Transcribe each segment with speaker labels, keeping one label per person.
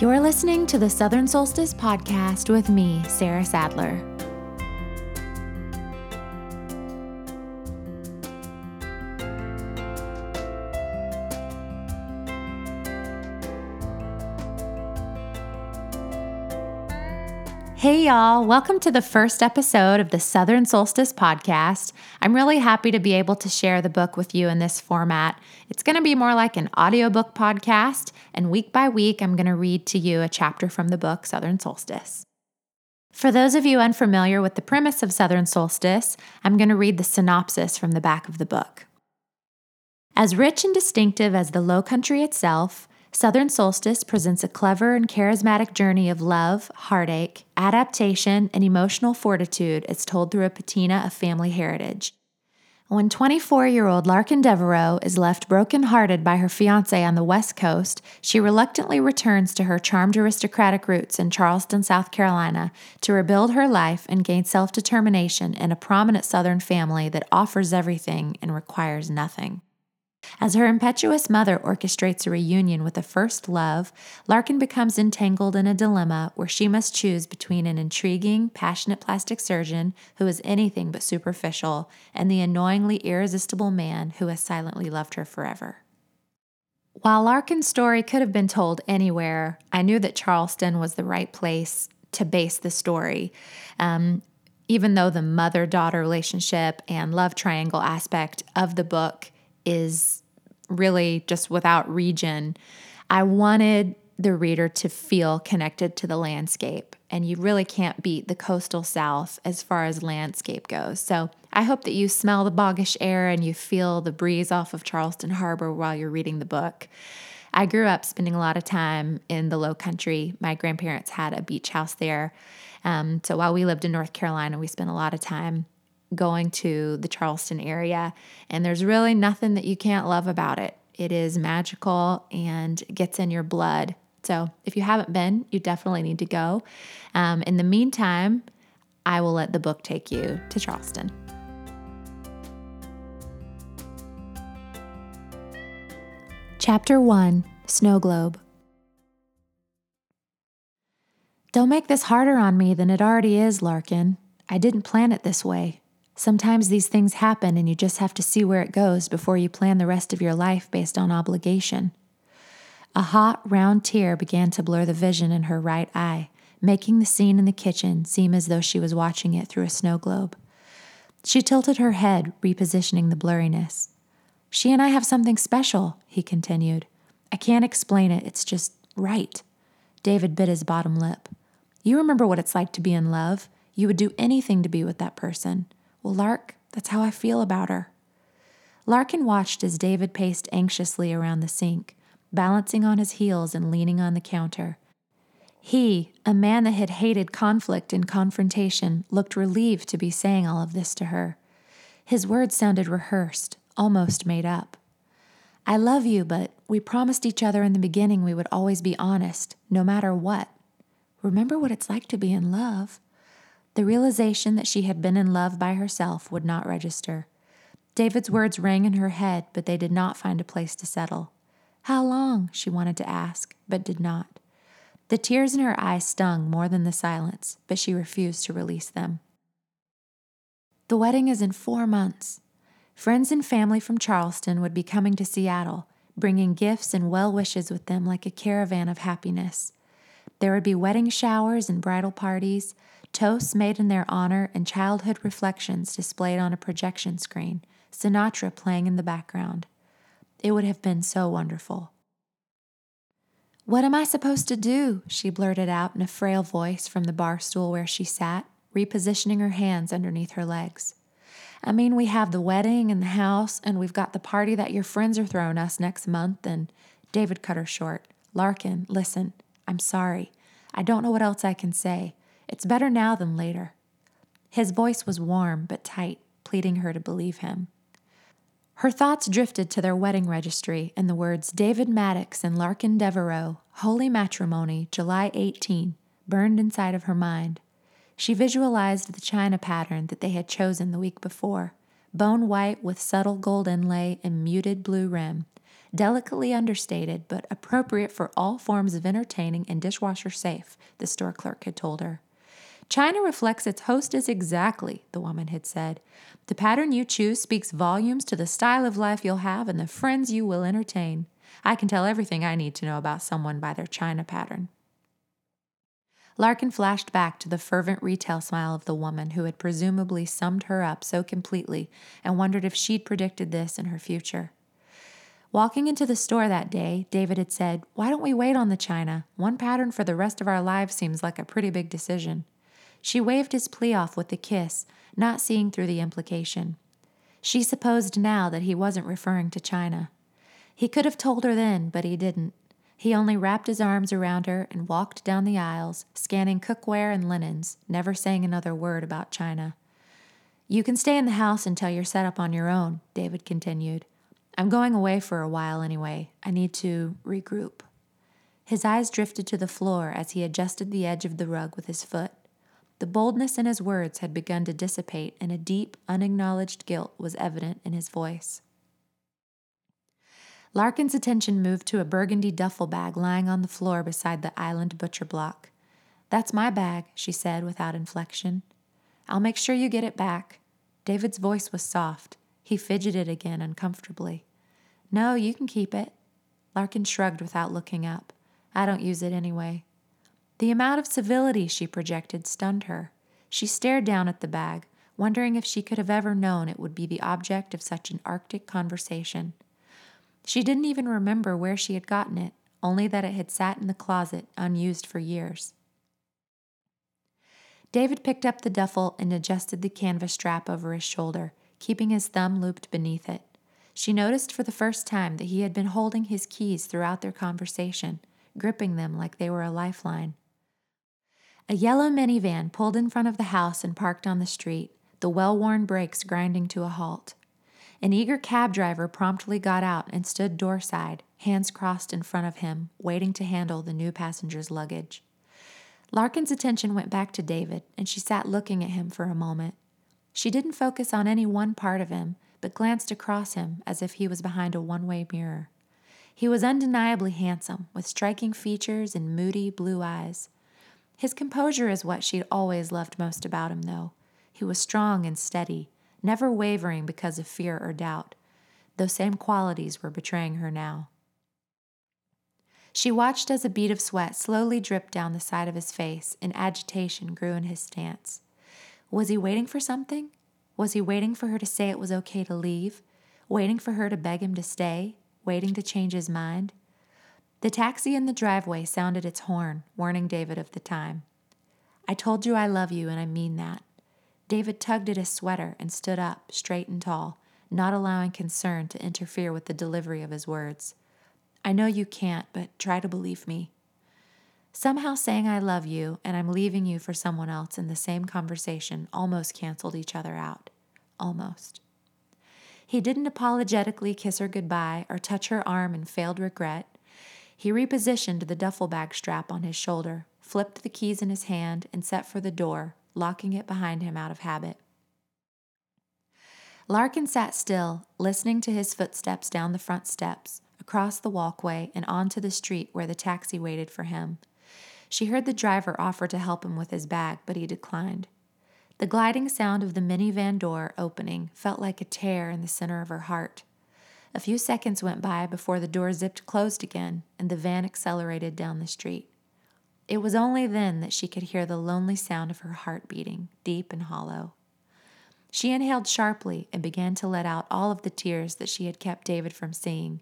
Speaker 1: You're listening to the Southern Solstice Podcast with me, Sarah Sadler. Hey, y'all. Welcome to the first episode of the Southern Solstice podcast. I'm really happy to be able to share the book with you in this format. It's going to be more like an audiobook podcast, and week by week, I'm going to read to you a chapter from the book Southern Solstice. For those of you unfamiliar with the premise of Southern Solstice, I'm going to read the synopsis from the back of the book. As rich and distinctive as the Low Country itself, Southern Solstice presents a clever and charismatic journey of love, heartache, adaptation, and emotional fortitude as told through a patina of family heritage. When 24 year old Larkin Devereaux is left broken-hearted by her fiance on the West Coast, she reluctantly returns to her charmed aristocratic roots in Charleston, South Carolina, to rebuild her life and gain self determination in a prominent Southern family that offers everything and requires nothing. As her impetuous mother orchestrates a reunion with a first love, Larkin becomes entangled in a dilemma where she must choose between an intriguing, passionate plastic surgeon who is anything but superficial and the annoyingly irresistible man who has silently loved her forever. While Larkin's story could have been told anywhere, I knew that Charleston was the right place to base the story. Um, even though the mother daughter relationship and love triangle aspect of the book is really just without region. I wanted the reader to feel connected to the landscape, and you really can't beat the coastal South as far as landscape goes. So I hope that you smell the boggish air and you feel the breeze off of Charleston Harbor while you're reading the book. I grew up spending a lot of time in the low country. My grandparents had a beach house there. Um, so while we lived in North Carolina, we spent a lot of time going to the Charleston area, and there's really nothing that you can't love about it. It is magical and gets in your blood. So, if you haven't been, you definitely need to go. Um, in the meantime, I will let the book take you to Charleston. Chapter 1 Snow Globe. Don't make this harder on me than it already is, Larkin. I didn't plan it this way. Sometimes these things happen and you just have to see where it goes before you plan the rest of your life based on obligation. A hot, round tear began to blur the vision in her right eye, making the scene in the kitchen seem as though she was watching it through a snow globe. She tilted her head, repositioning the blurriness. She and I have something special, he continued. I can't explain it, it's just right. David bit his bottom lip. You remember what it's like to be in love. You would do anything to be with that person. Well, Lark, that's how I feel about her. Larkin watched as David paced anxiously around the sink, balancing on his heels and leaning on the counter. He, a man that had hated conflict and confrontation, looked relieved to be saying all of this to her. His words sounded rehearsed, almost made up. I love you, but we promised each other in the beginning we would always be honest, no matter what. Remember what it's like to be in love. The realization that she had been in love by herself would not register. David's words rang in her head, but they did not find a place to settle. How long? she wanted to ask, but did not. The tears in her eyes stung more than the silence, but she refused to release them. The wedding is in four months. Friends and family from Charleston would be coming to Seattle, bringing gifts and well wishes with them like a caravan of happiness. There would be wedding showers and bridal parties, toasts made in their honor, and childhood reflections displayed on a projection screen, Sinatra playing in the background. It would have been so wonderful. What am I supposed to do? she blurted out in a frail voice from the bar stool where she sat, repositioning her hands underneath her legs. I mean, we have the wedding and the house, and we've got the party that your friends are throwing us next month. And David cut her short. Larkin, listen, I'm sorry. I don't know what else I can say. It's better now than later. His voice was warm but tight, pleading her to believe him. Her thoughts drifted to their wedding registry and the words David Maddox and Larkin Devereaux, Holy Matrimony, July 18, burned inside of her mind. She visualized the china pattern that they had chosen the week before, bone white with subtle gold inlay and muted blue rim, Delicately understated, but appropriate for all forms of entertaining and dishwasher safe, the store clerk had told her. China reflects its hostess exactly, the woman had said. The pattern you choose speaks volumes to the style of life you'll have and the friends you will entertain. I can tell everything I need to know about someone by their China pattern. Larkin flashed back to the fervent retail smile of the woman who had presumably summed her up so completely and wondered if she'd predicted this in her future. Walking into the store that day, David had said, Why don't we wait on the china? One pattern for the rest of our lives seems like a pretty big decision. She waved his plea off with a kiss, not seeing through the implication. She supposed now that he wasn't referring to China. He could have told her then, but he didn't. He only wrapped his arms around her and walked down the aisles, scanning cookware and linens, never saying another word about China. You can stay in the house until you're set up on your own, David continued. I'm going away for a while anyway. I need to regroup. His eyes drifted to the floor as he adjusted the edge of the rug with his foot. The boldness in his words had begun to dissipate, and a deep, unacknowledged guilt was evident in his voice. Larkin's attention moved to a burgundy duffel bag lying on the floor beside the island butcher block. That's my bag, she said without inflection. I'll make sure you get it back. David's voice was soft. He fidgeted again uncomfortably. No, you can keep it. Larkin shrugged without looking up. I don't use it anyway. The amount of civility she projected stunned her. She stared down at the bag, wondering if she could have ever known it would be the object of such an Arctic conversation. She didn't even remember where she had gotten it, only that it had sat in the closet, unused for years. David picked up the duffel and adjusted the canvas strap over his shoulder, keeping his thumb looped beneath it. She noticed for the first time that he had been holding his keys throughout their conversation, gripping them like they were a lifeline. A yellow minivan pulled in front of the house and parked on the street, the well worn brakes grinding to a halt. An eager cab driver promptly got out and stood doorside, hands crossed in front of him, waiting to handle the new passenger's luggage. Larkin's attention went back to David, and she sat looking at him for a moment. She didn't focus on any one part of him, but glanced across him as if he was behind a one way mirror. He was undeniably handsome, with striking features and moody blue eyes. His composure is what she'd always loved most about him, though. He was strong and steady, never wavering because of fear or doubt. Those same qualities were betraying her now. She watched as a bead of sweat slowly dripped down the side of his face and agitation grew in his stance. Was he waiting for something? Was he waiting for her to say it was okay to leave? Waiting for her to beg him to stay? Waiting to change his mind? The taxi in the driveway sounded its horn, warning David of the time. I told you I love you, and I mean that. David tugged at his sweater and stood up, straight and tall, not allowing concern to interfere with the delivery of his words. I know you can't, but try to believe me. Somehow saying I love you and I'm leaving you for someone else in the same conversation almost canceled each other out. Almost. He didn't apologetically kiss her goodbye or touch her arm in failed regret. He repositioned the duffel bag strap on his shoulder, flipped the keys in his hand, and set for the door, locking it behind him out of habit. Larkin sat still, listening to his footsteps down the front steps, across the walkway, and onto the street where the taxi waited for him. She heard the driver offer to help him with his bag, but he declined. The gliding sound of the minivan door opening felt like a tear in the center of her heart. A few seconds went by before the door zipped closed again and the van accelerated down the street. It was only then that she could hear the lonely sound of her heart beating, deep and hollow. She inhaled sharply and began to let out all of the tears that she had kept David from seeing.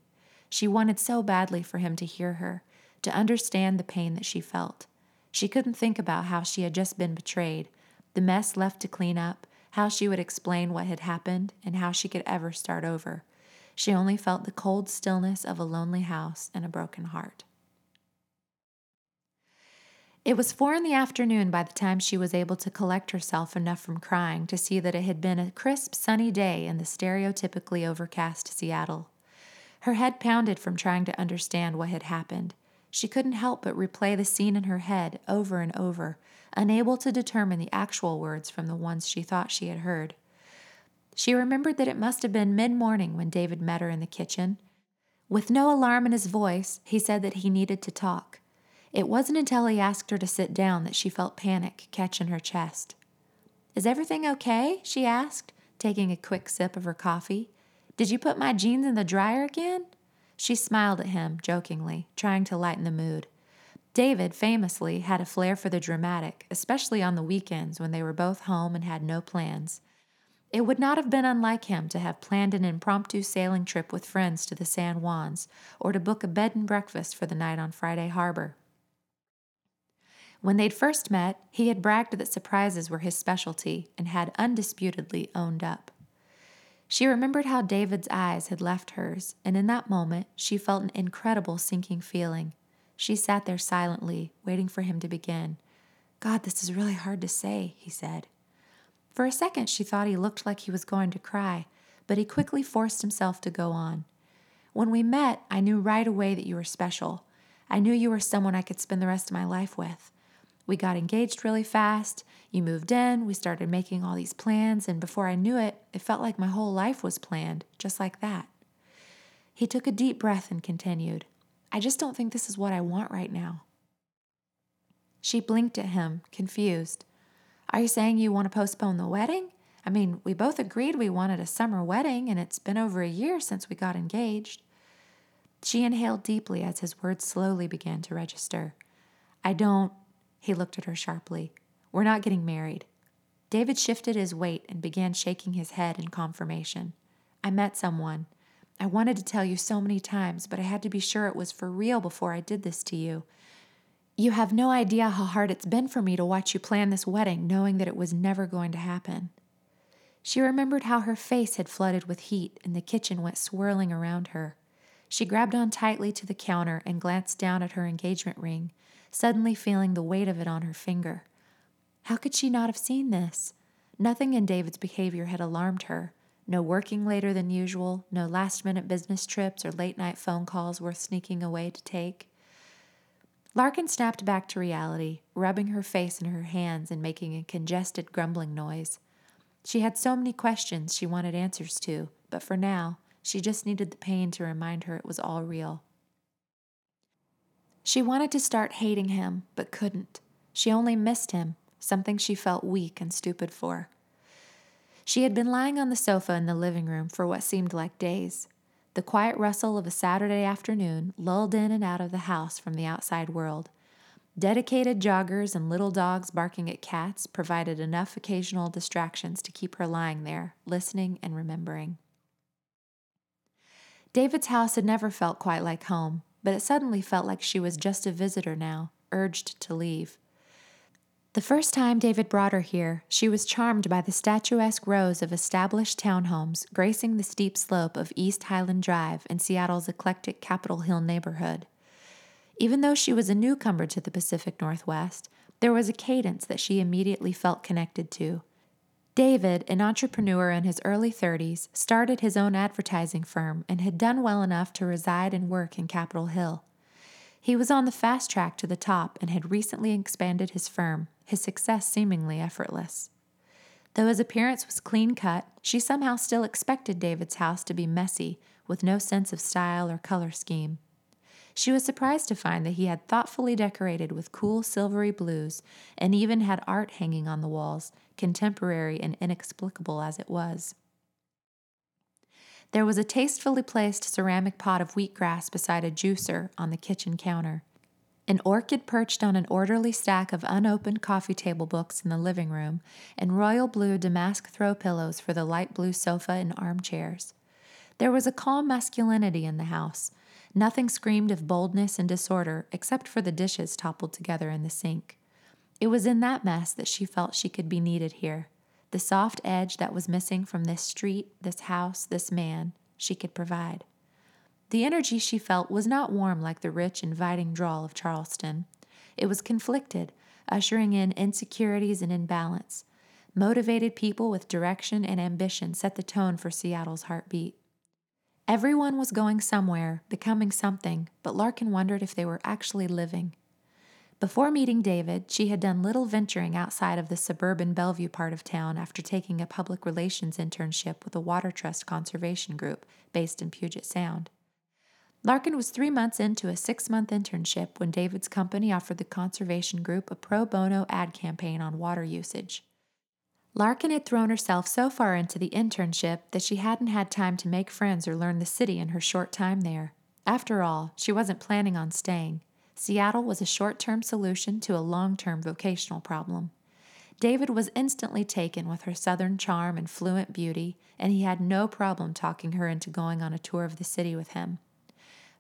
Speaker 1: She wanted so badly for him to hear her, to understand the pain that she felt. She couldn't think about how she had just been betrayed, the mess left to clean up, how she would explain what had happened, and how she could ever start over. She only felt the cold stillness of a lonely house and a broken heart. It was four in the afternoon by the time she was able to collect herself enough from crying to see that it had been a crisp, sunny day in the stereotypically overcast Seattle. Her head pounded from trying to understand what had happened. She couldn't help but replay the scene in her head over and over, unable to determine the actual words from the ones she thought she had heard. She remembered that it must have been mid morning when David met her in the kitchen. With no alarm in his voice, he said that he needed to talk. It wasn't until he asked her to sit down that she felt panic catch in her chest. Is everything okay? she asked, taking a quick sip of her coffee. Did you put my jeans in the dryer again? She smiled at him jokingly, trying to lighten the mood. David famously had a flair for the dramatic, especially on the weekends when they were both home and had no plans. It would not have been unlike him to have planned an impromptu sailing trip with friends to the San Juans or to book a bed and breakfast for the night on Friday Harbor. When they'd first met, he had bragged that surprises were his specialty and had undisputedly owned up. She remembered how David's eyes had left hers, and in that moment she felt an incredible sinking feeling she sat there silently, waiting for him to begin. God, this is really hard to say, he said. For a second, she thought he looked like he was going to cry, but he quickly forced himself to go on. When we met, I knew right away that you were special. I knew you were someone I could spend the rest of my life with. We got engaged really fast. You moved in. We started making all these plans. And before I knew it, it felt like my whole life was planned, just like that. He took a deep breath and continued. I just don't think this is what I want right now. She blinked at him, confused. Are you saying you want to postpone the wedding? I mean, we both agreed we wanted a summer wedding, and it's been over a year since we got engaged. She inhaled deeply as his words slowly began to register. I don't. He looked at her sharply. We're not getting married. David shifted his weight and began shaking his head in confirmation. I met someone. I wanted to tell you so many times, but I had to be sure it was for real before I did this to you. You have no idea how hard it's been for me to watch you plan this wedding, knowing that it was never going to happen. She remembered how her face had flooded with heat and the kitchen went swirling around her. She grabbed on tightly to the counter and glanced down at her engagement ring, suddenly feeling the weight of it on her finger. How could she not have seen this? Nothing in David's behavior had alarmed her. No working later than usual, no last minute business trips or late night phone calls worth sneaking away to take. Larkin snapped back to reality, rubbing her face in her hands and making a congested grumbling noise. She had so many questions she wanted answers to, but for now, she just needed the pain to remind her it was all real. She wanted to start hating him, but couldn't. She only missed him, something she felt weak and stupid for. She had been lying on the sofa in the living room for what seemed like days. The quiet rustle of a Saturday afternoon lulled in and out of the house from the outside world. Dedicated joggers and little dogs barking at cats provided enough occasional distractions to keep her lying there, listening and remembering. David's house had never felt quite like home, but it suddenly felt like she was just a visitor now, urged to leave. The first time David brought her here, she was charmed by the statuesque rows of established townhomes gracing the steep slope of East Highland Drive in Seattle's eclectic Capitol Hill neighborhood. Even though she was a newcomer to the Pacific Northwest, there was a cadence that she immediately felt connected to. David, an entrepreneur in his early 30s, started his own advertising firm and had done well enough to reside and work in Capitol Hill. He was on the fast track to the top and had recently expanded his firm, his success seemingly effortless. Though his appearance was clean cut, she somehow still expected David's house to be messy, with no sense of style or color scheme. She was surprised to find that he had thoughtfully decorated with cool silvery blues and even had art hanging on the walls, contemporary and inexplicable as it was. There was a tastefully placed ceramic pot of wheatgrass beside a juicer on the kitchen counter. An orchid perched on an orderly stack of unopened coffee table books in the living room, and royal blue damask throw pillows for the light blue sofa and armchairs. There was a calm masculinity in the house. Nothing screamed of boldness and disorder except for the dishes toppled together in the sink. It was in that mess that she felt she could be needed here. The soft edge that was missing from this street, this house, this man, she could provide. The energy she felt was not warm like the rich, inviting drawl of Charleston. It was conflicted, ushering in insecurities and imbalance. Motivated people with direction and ambition set the tone for Seattle's heartbeat. Everyone was going somewhere, becoming something, but Larkin wondered if they were actually living. Before meeting David, she had done little venturing outside of the suburban Bellevue part of town after taking a public relations internship with a water trust conservation group based in Puget Sound. Larkin was three months into a six month internship when David's company offered the conservation group a pro bono ad campaign on water usage. Larkin had thrown herself so far into the internship that she hadn't had time to make friends or learn the city in her short time there. After all, she wasn't planning on staying. Seattle was a short term solution to a long term vocational problem. David was instantly taken with her southern charm and fluent beauty, and he had no problem talking her into going on a tour of the city with him.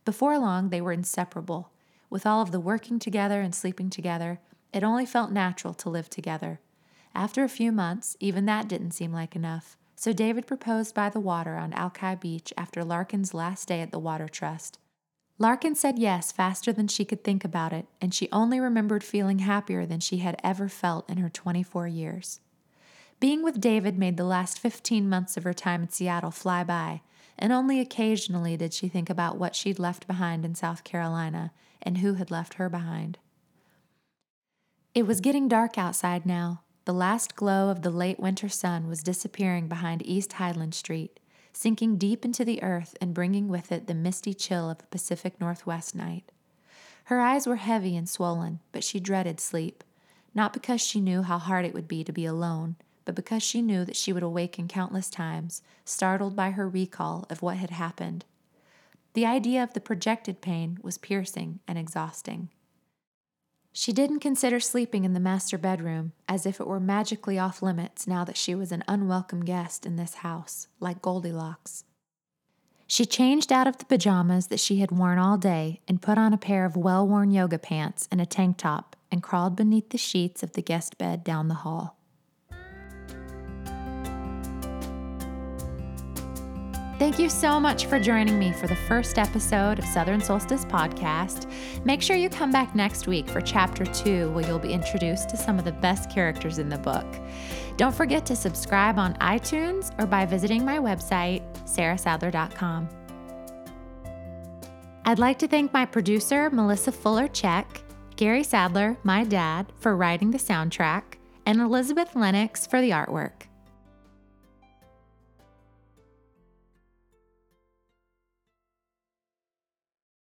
Speaker 1: Before long, they were inseparable. With all of the working together and sleeping together, it only felt natural to live together. After a few months, even that didn't seem like enough, so David proposed by the water on Alki Beach after Larkin's last day at the Water Trust. Larkin said yes faster than she could think about it, and she only remembered feeling happier than she had ever felt in her 24 years. Being with David made the last 15 months of her time in Seattle fly by, and only occasionally did she think about what she'd left behind in South Carolina and who had left her behind. It was getting dark outside now. The last glow of the late winter sun was disappearing behind East Highland Street, sinking deep into the earth and bringing with it the misty chill of a Pacific Northwest night. Her eyes were heavy and swollen, but she dreaded sleep, not because she knew how hard it would be to be alone, but because she knew that she would awaken countless times, startled by her recall of what had happened. The idea of the projected pain was piercing and exhausting. She didn't consider sleeping in the master bedroom as if it were magically off limits now that she was an unwelcome guest in this house, like Goldilocks. She changed out of the pajamas that she had worn all day and put on a pair of well worn yoga pants and a tank top and crawled beneath the sheets of the guest bed down the hall. Thank you so much for joining me for the first episode of Southern Solstice Podcast. Make sure you come back next week for chapter two, where you'll be introduced to some of the best characters in the book. Don't forget to subscribe on iTunes or by visiting my website, sarahsadler.com. I'd like to thank my producer, Melissa Fuller Check, Gary Sadler, my dad, for writing the soundtrack, and Elizabeth Lennox for the artwork.